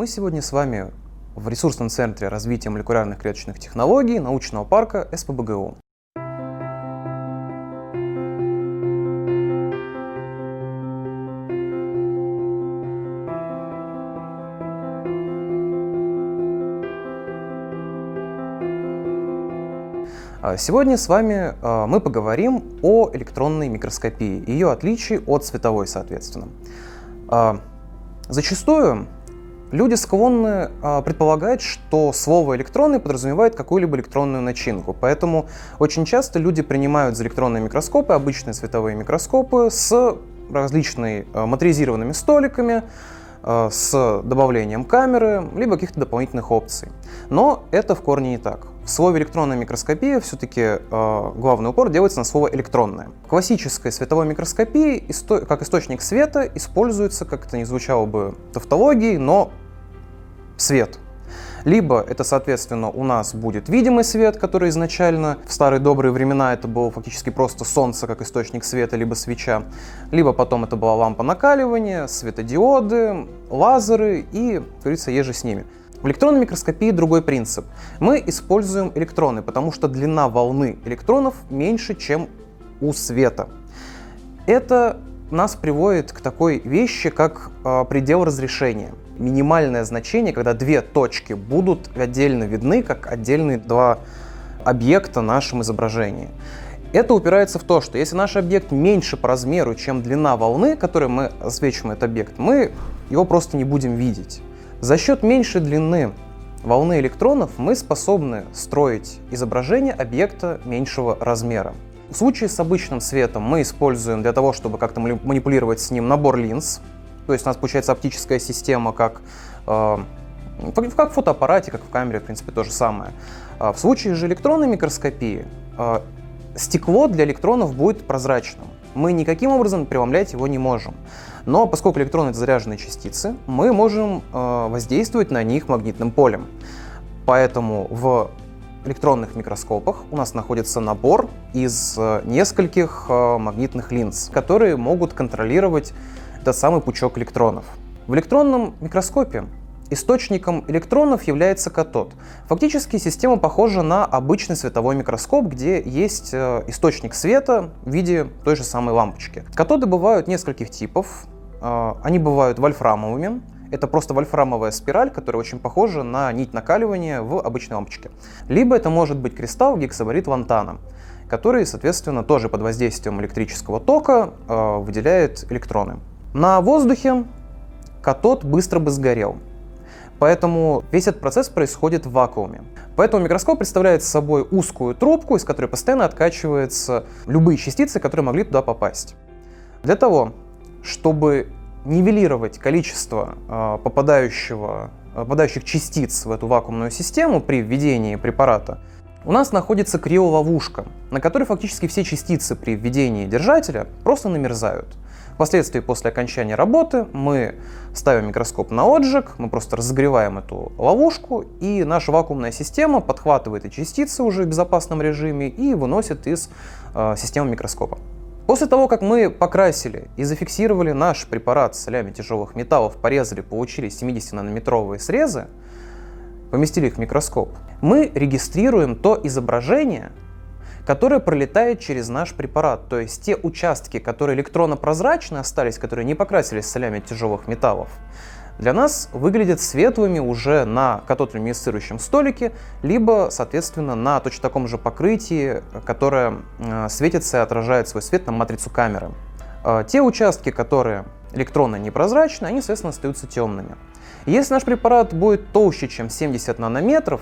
Мы сегодня с вами в ресурсном центре развития молекулярных клеточных технологий научного парка СПБГУ. А сегодня с вами а, мы поговорим о электронной микроскопии, ее отличии от световой, соответственно. А, зачастую люди склонны предполагать, что слово электронный подразумевает какую-либо электронную начинку, поэтому очень часто люди принимают за электронные микроскопы обычные световые микроскопы с различными моторизированными столиками, с добавлением камеры, либо каких-то дополнительных опций. Но это в корне не так. В слове электронная микроскопия все-таки э, главный упор делается на слово электронная. В классической световой микроскопии как источник света используется, как это не звучало бы тавтологией, но свет. Либо это, соответственно, у нас будет видимый свет, который изначально в старые добрые времена это было фактически просто солнце как источник света, либо свеча. Либо потом это была лампа накаливания, светодиоды, лазеры и, как говорится, еже с ними. В электронной микроскопии другой принцип. Мы используем электроны, потому что длина волны электронов меньше, чем у света. Это нас приводит к такой вещи, как э, предел разрешения. Минимальное значение, когда две точки будут отдельно видны, как отдельные два объекта в нашем изображении. Это упирается в то, что если наш объект меньше по размеру, чем длина волны, которой мы освечиваем этот объект, мы его просто не будем видеть. За счет меньшей длины волны электронов мы способны строить изображение объекта меньшего размера. В случае с обычным светом мы используем для того, чтобы как-то манипулировать с ним набор линз. То есть у нас получается оптическая система, как, э, как в фотоаппарате, как в камере, в принципе, то же самое. А в случае же электронной микроскопии э, стекло для электронов будет прозрачным. Мы никаким образом преломлять его не можем. Но поскольку электроны — это заряженные частицы, мы можем э, воздействовать на них магнитным полем. Поэтому в электронных микроскопах у нас находится набор из э, нескольких э, магнитных линз, которые могут контролировать этот самый пучок электронов. В электронном микроскопе Источником электронов является катод. Фактически система похожа на обычный световой микроскоп, где есть э, источник света в виде той же самой лампочки. Катоды бывают нескольких типов. Э, они бывают вольфрамовыми. Это просто вольфрамовая спираль, которая очень похожа на нить накаливания в обычной лампочке. Либо это может быть кристалл гексабарит лантана, который, соответственно, тоже под воздействием электрического тока э, выделяет электроны. На воздухе катод быстро бы сгорел. Поэтому весь этот процесс происходит в вакууме. Поэтому микроскоп представляет собой узкую трубку, из которой постоянно откачиваются любые частицы, которые могли туда попасть. Для того, чтобы нивелировать количество э, попадающего, попадающих частиц в эту вакуумную систему при введении препарата, у нас находится криоловушка, на которой фактически все частицы при введении держателя просто намерзают. Впоследствии, после окончания работы, мы ставим микроскоп на отжиг, мы просто разогреваем эту ловушку, и наша вакуумная система подхватывает эти частицы уже в безопасном режиме и выносит из э, системы микроскопа. После того, как мы покрасили и зафиксировали наш препарат с солями тяжелых металлов, порезали, получили 70-нанометровые срезы, поместили их в микроскоп, мы регистрируем то изображение, которая пролетает через наш препарат. То есть те участки, которые электронно-прозрачны остались, которые не покрасились солями тяжелых металлов, для нас выглядят светлыми уже на катодно-люминесцирующем столике, либо, соответственно, на точно таком же покрытии, которое э, светится и отражает свой свет на матрицу камеры. Э, те участки, которые электронно непрозрачны, они, соответственно, остаются темными. Если наш препарат будет толще, чем 70 нанометров,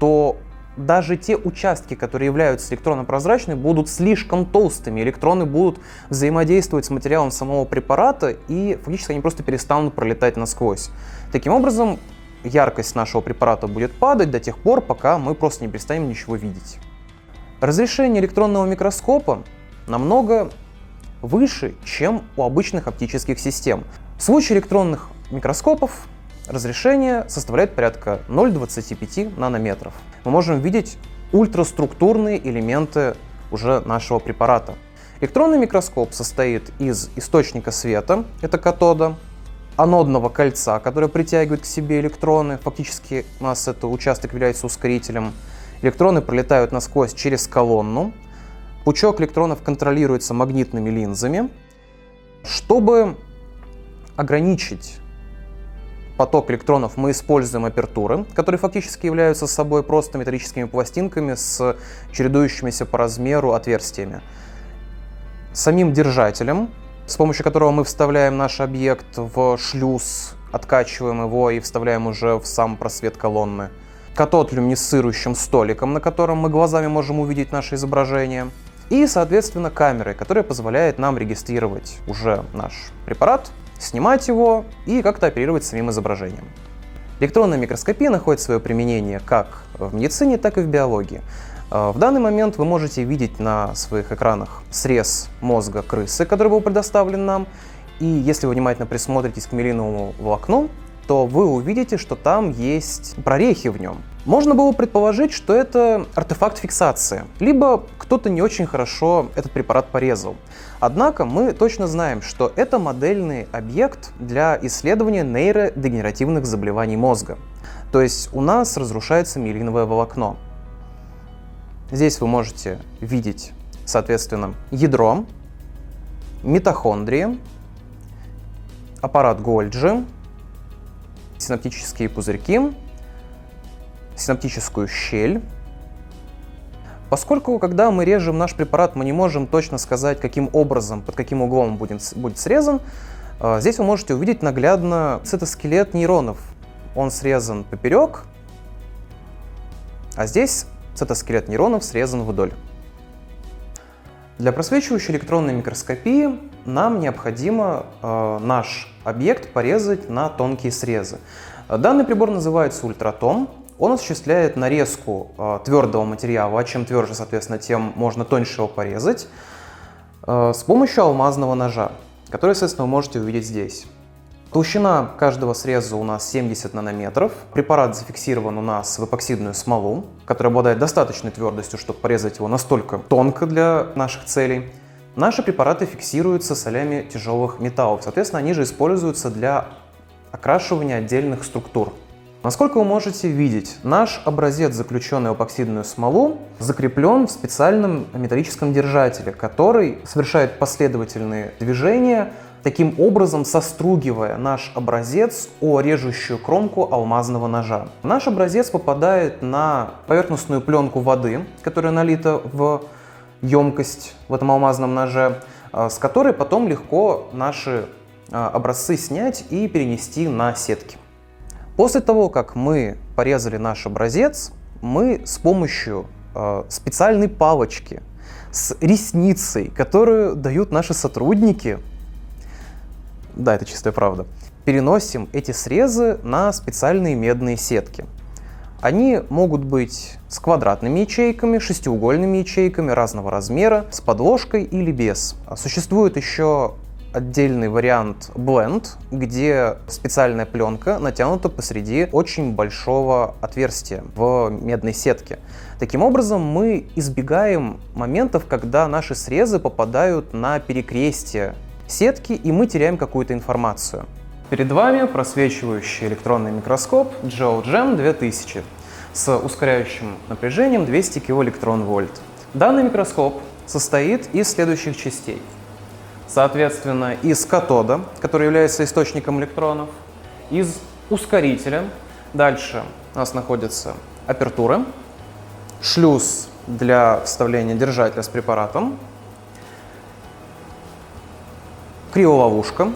то даже те участки, которые являются электронно-прозрачными, будут слишком толстыми. Электроны будут взаимодействовать с материалом самого препарата, и фактически они просто перестанут пролетать насквозь. Таким образом, яркость нашего препарата будет падать до тех пор, пока мы просто не перестанем ничего видеть. Разрешение электронного микроскопа намного выше, чем у обычных оптических систем. В случае электронных микроскопов Разрешение составляет порядка 0,25 нанометров. Мы можем видеть ультраструктурные элементы уже нашего препарата. Электронный микроскоп состоит из источника света, это катода, анодного кольца, которое притягивает к себе электроны. Фактически у нас этот участок является ускорителем. Электроны пролетают насквозь через колонну. Пучок электронов контролируется магнитными линзами. Чтобы ограничить поток электронов, мы используем апертуры, которые фактически являются собой просто металлическими пластинками с чередующимися по размеру отверстиями. Самим держателем, с помощью которого мы вставляем наш объект в шлюз, откачиваем его и вставляем уже в сам просвет колонны. Катод-люминесцирующим столиком, на котором мы глазами можем увидеть наше изображение. И, соответственно, камерой, которая позволяет нам регистрировать уже наш препарат снимать его и как-то оперировать самим изображением. Электронная микроскопия находит свое применение как в медицине, так и в биологии. А, в данный момент вы можете видеть на своих экранах срез мозга крысы, который был предоставлен нам. И если вы внимательно присмотритесь к мелиновому волокну, то вы увидите, что там есть прорехи в нем. Можно было предположить, что это артефакт фиксации, либо кто-то не очень хорошо этот препарат порезал. Однако мы точно знаем, что это модельный объект для исследования нейродегенеративных заболеваний мозга. То есть у нас разрушается миелиновое волокно. Здесь вы можете видеть, соответственно, ядро, митохондрии, аппарат Гольджи, синаптические пузырьки, синаптическую щель. Поскольку, когда мы режем наш препарат, мы не можем точно сказать, каким образом, под каким углом он будет, будет срезан, э, здесь вы можете увидеть наглядно цитоскелет нейронов. Он срезан поперек, а здесь цитоскелет нейронов срезан вдоль. Для просвечивающей электронной микроскопии нам необходимо э, наш объект порезать на тонкие срезы. Данный прибор называется ультратом. Он осуществляет нарезку э, твердого материала, а чем тверже, соответственно, тем можно тоньше его порезать, э, с помощью алмазного ножа, который, соответственно, вы можете увидеть здесь. Толщина каждого среза у нас 70 нанометров. Препарат зафиксирован у нас в эпоксидную смолу, которая обладает достаточной твердостью, чтобы порезать его настолько тонко для наших целей. Наши препараты фиксируются солями тяжелых металлов. Соответственно, они же используются для окрашивания отдельных структур. Насколько вы можете видеть, наш образец, заключенный в эпоксидную смолу, закреплен в специальном металлическом держателе, который совершает последовательные движения таким образом состругивая наш образец о режущую кромку алмазного ножа. Наш образец попадает на поверхностную пленку воды, которая налита в емкость в этом алмазном ноже, а, с которой потом легко наши а, образцы снять и перенести на сетки. После того, как мы порезали наш образец, мы с помощью а, специальной палочки с ресницей, которую дают наши сотрудники, да, это чистая правда, переносим эти срезы на специальные медные сетки. Они могут быть с квадратными ячейками, шестиугольными ячейками разного размера, с подложкой или без. Существует еще отдельный вариант Blend, где специальная пленка натянута посреди очень большого отверстия в медной сетке. Таким образом, мы избегаем моментов, когда наши срезы попадают на перекрестие сетки, и мы теряем какую-то информацию. Перед вами просвечивающий электронный микроскоп GeoGem 2000 с ускоряющим напряжением 200 килоэлектрон-вольт. Данный микроскоп состоит из следующих частей. Соответственно, из катода, который является источником электронов, из ускорителя. Дальше у нас находятся апертуры, шлюз для вставления держателя с препаратом, криоловушка.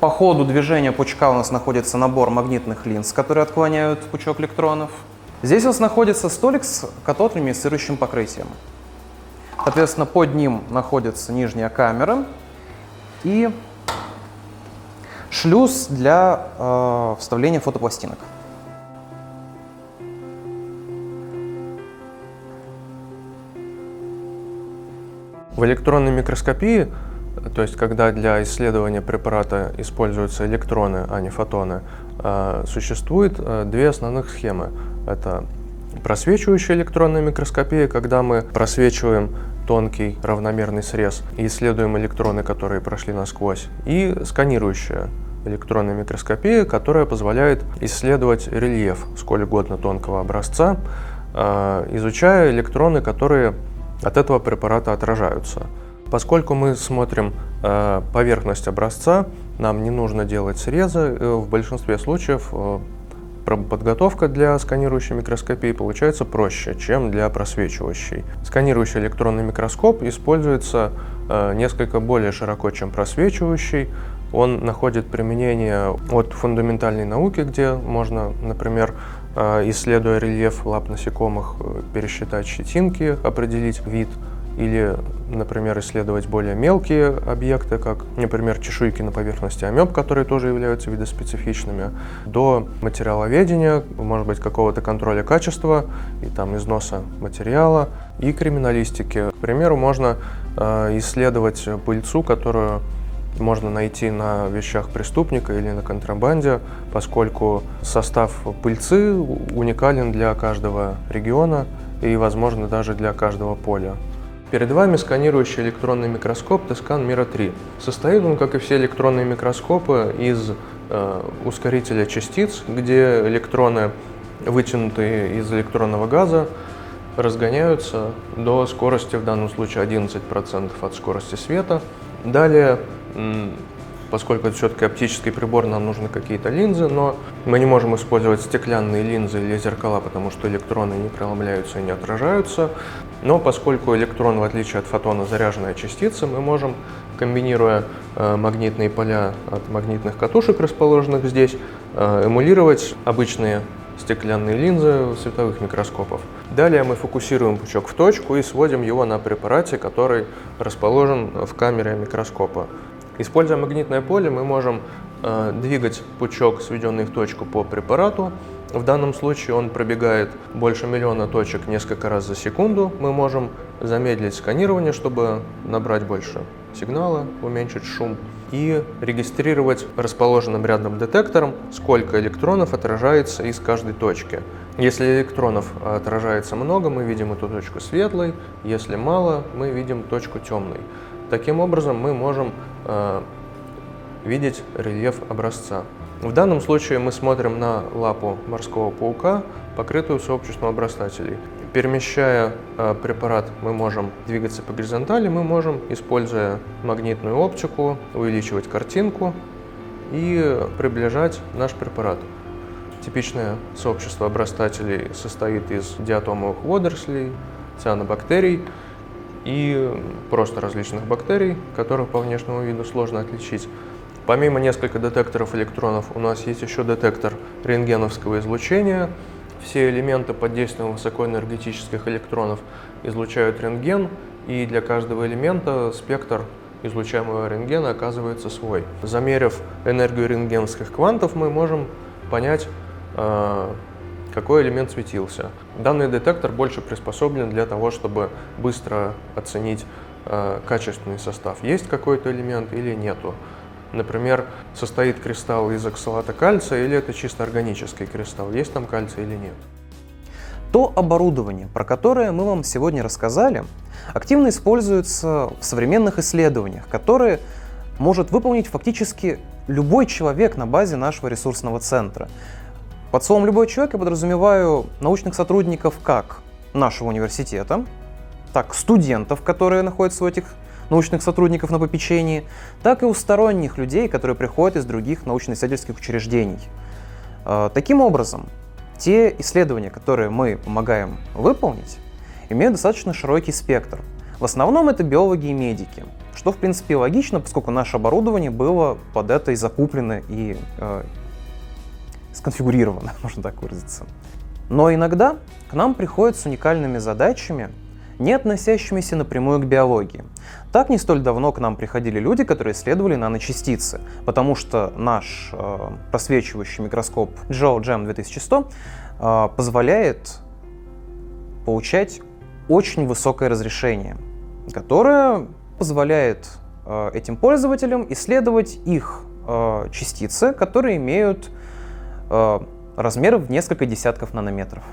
По ходу движения пучка у нас находится набор магнитных линз, которые отклоняют пучок электронов. Здесь у нас находится столик с катод-люминесцирующим покрытием. Соответственно, под ним находится нижняя камера и шлюз для э, вставления фотопластинок. В электронной микроскопии то есть, когда для исследования препарата используются электроны, а не фотоны, э, существует э, две основных схемы. Это просвечивающая электронная микроскопия, когда мы просвечиваем тонкий равномерный срез и исследуем электроны, которые прошли насквозь, и сканирующая электронная микроскопия, которая позволяет исследовать рельеф сколь угодно тонкого образца, а, изучая электроны, которые от этого препарата отражаются. Поскольку мы смотрим а, поверхность образца, нам не нужно делать срезы. Э, в большинстве случаев э, подготовка для сканирующей микроскопии получается проще, чем для просвечивающей. Сканирующий электронный микроскоп используется э, несколько более широко, чем просвечивающий. Он находит применение от фундаментальной науки, где можно, например, э, исследуя рельеф лап насекомых, э, пересчитать щетинки, определить вид – или, например, исследовать более мелкие объекты, как, например, чешуйки на поверхности амеб, которые тоже являются видоспецифичными, до материаловедения, может быть, какого-то контроля качества и там износа материала, и криминалистики. К примеру, можно э, исследовать пыльцу, которую можно найти на вещах преступника или на контрабанде, поскольку состав пыльцы уникален для каждого региона и, возможно, даже для каждого поля. Перед вами сканирующий электронный микроскоп Tescan Mira 3. Состоит он, как и все электронные микроскопы, из э, ускорителя частиц, где электроны, вытянутые из электронного газа, разгоняются до скорости, в данном случае 11% от скорости света. Далее Поскольку это все-таки оптический прибор, нам нужны какие-то линзы, но мы не можем использовать стеклянные линзы или зеркала, потому что электроны не преломляются и не отражаются. Но поскольку электрон, в отличие от фотона, заряженная частица, мы можем, комбинируя э, магнитные поля от магнитных катушек, расположенных здесь, э, эмулировать обычные стеклянные линзы световых микроскопов. Далее мы фокусируем пучок в точку и сводим его на препарате, который расположен в камере микроскопа. Используя магнитное поле, мы можем э, двигать пучок, сведенный в точку по препарату. В данном случае он пробегает больше миллиона точек несколько раз за секунду. Мы можем замедлить сканирование, чтобы набрать больше сигнала, уменьшить шум и регистрировать расположенным рядом детектором, сколько электронов отражается из каждой точки. Если электронов отражается много, мы видим эту точку светлой, если мало, мы видим точку темной. Таким образом, мы можем видеть рельеф образца. В данном случае мы смотрим на лапу морского паука, покрытую сообществом обрастателей. Перемещая э, препарат, мы можем двигаться по горизонтали, мы можем, используя магнитную оптику, увеличивать картинку и приближать наш препарат. Типичное сообщество обрастателей состоит из диатомовых водорослей, цианобактерий, и просто различных бактерий, которых по внешнему виду сложно отличить. Помимо нескольких детекторов электронов, у нас есть еще детектор рентгеновского излучения. Все элементы под действием высокоэнергетических электронов излучают рентген, и для каждого элемента спектр излучаемого рентгена оказывается свой. Замерив энергию рентгеновских квантов, мы можем понять, а, какой элемент светился. Данный детектор больше приспособлен для того, чтобы быстро оценить э, качественный состав. Есть какой-то элемент или нету. Например, состоит кристалл из оксалата кальция или это чисто органический кристалл, есть там кальций или нет. То оборудование, про которое мы вам сегодня рассказали, активно используется в современных исследованиях, которые может выполнить фактически любой человек на базе нашего ресурсного центра. Под словом «любой человек» я подразумеваю научных сотрудников как нашего университета, так студентов, которые находятся у этих научных сотрудников на попечении, так и у сторонних людей, которые приходят из других научно-исследовательских учреждений. А, таким образом, те исследования, которые мы помогаем выполнить, имеют достаточно широкий спектр. В основном это биологи и медики, что в принципе логично, поскольку наше оборудование было под это и закуплено и э, сконфигурировано, можно так выразиться. Но иногда к нам приходят с уникальными задачами, не относящимися напрямую к биологии. Так не столь давно к нам приходили люди, которые исследовали наночастицы, потому что наш э, просвечивающий микроскоп GEO GEM 2100 э, позволяет получать очень высокое разрешение, которое позволяет э, этим пользователям исследовать их э, частицы, которые имеют Э, размеры в несколько десятков нанометров.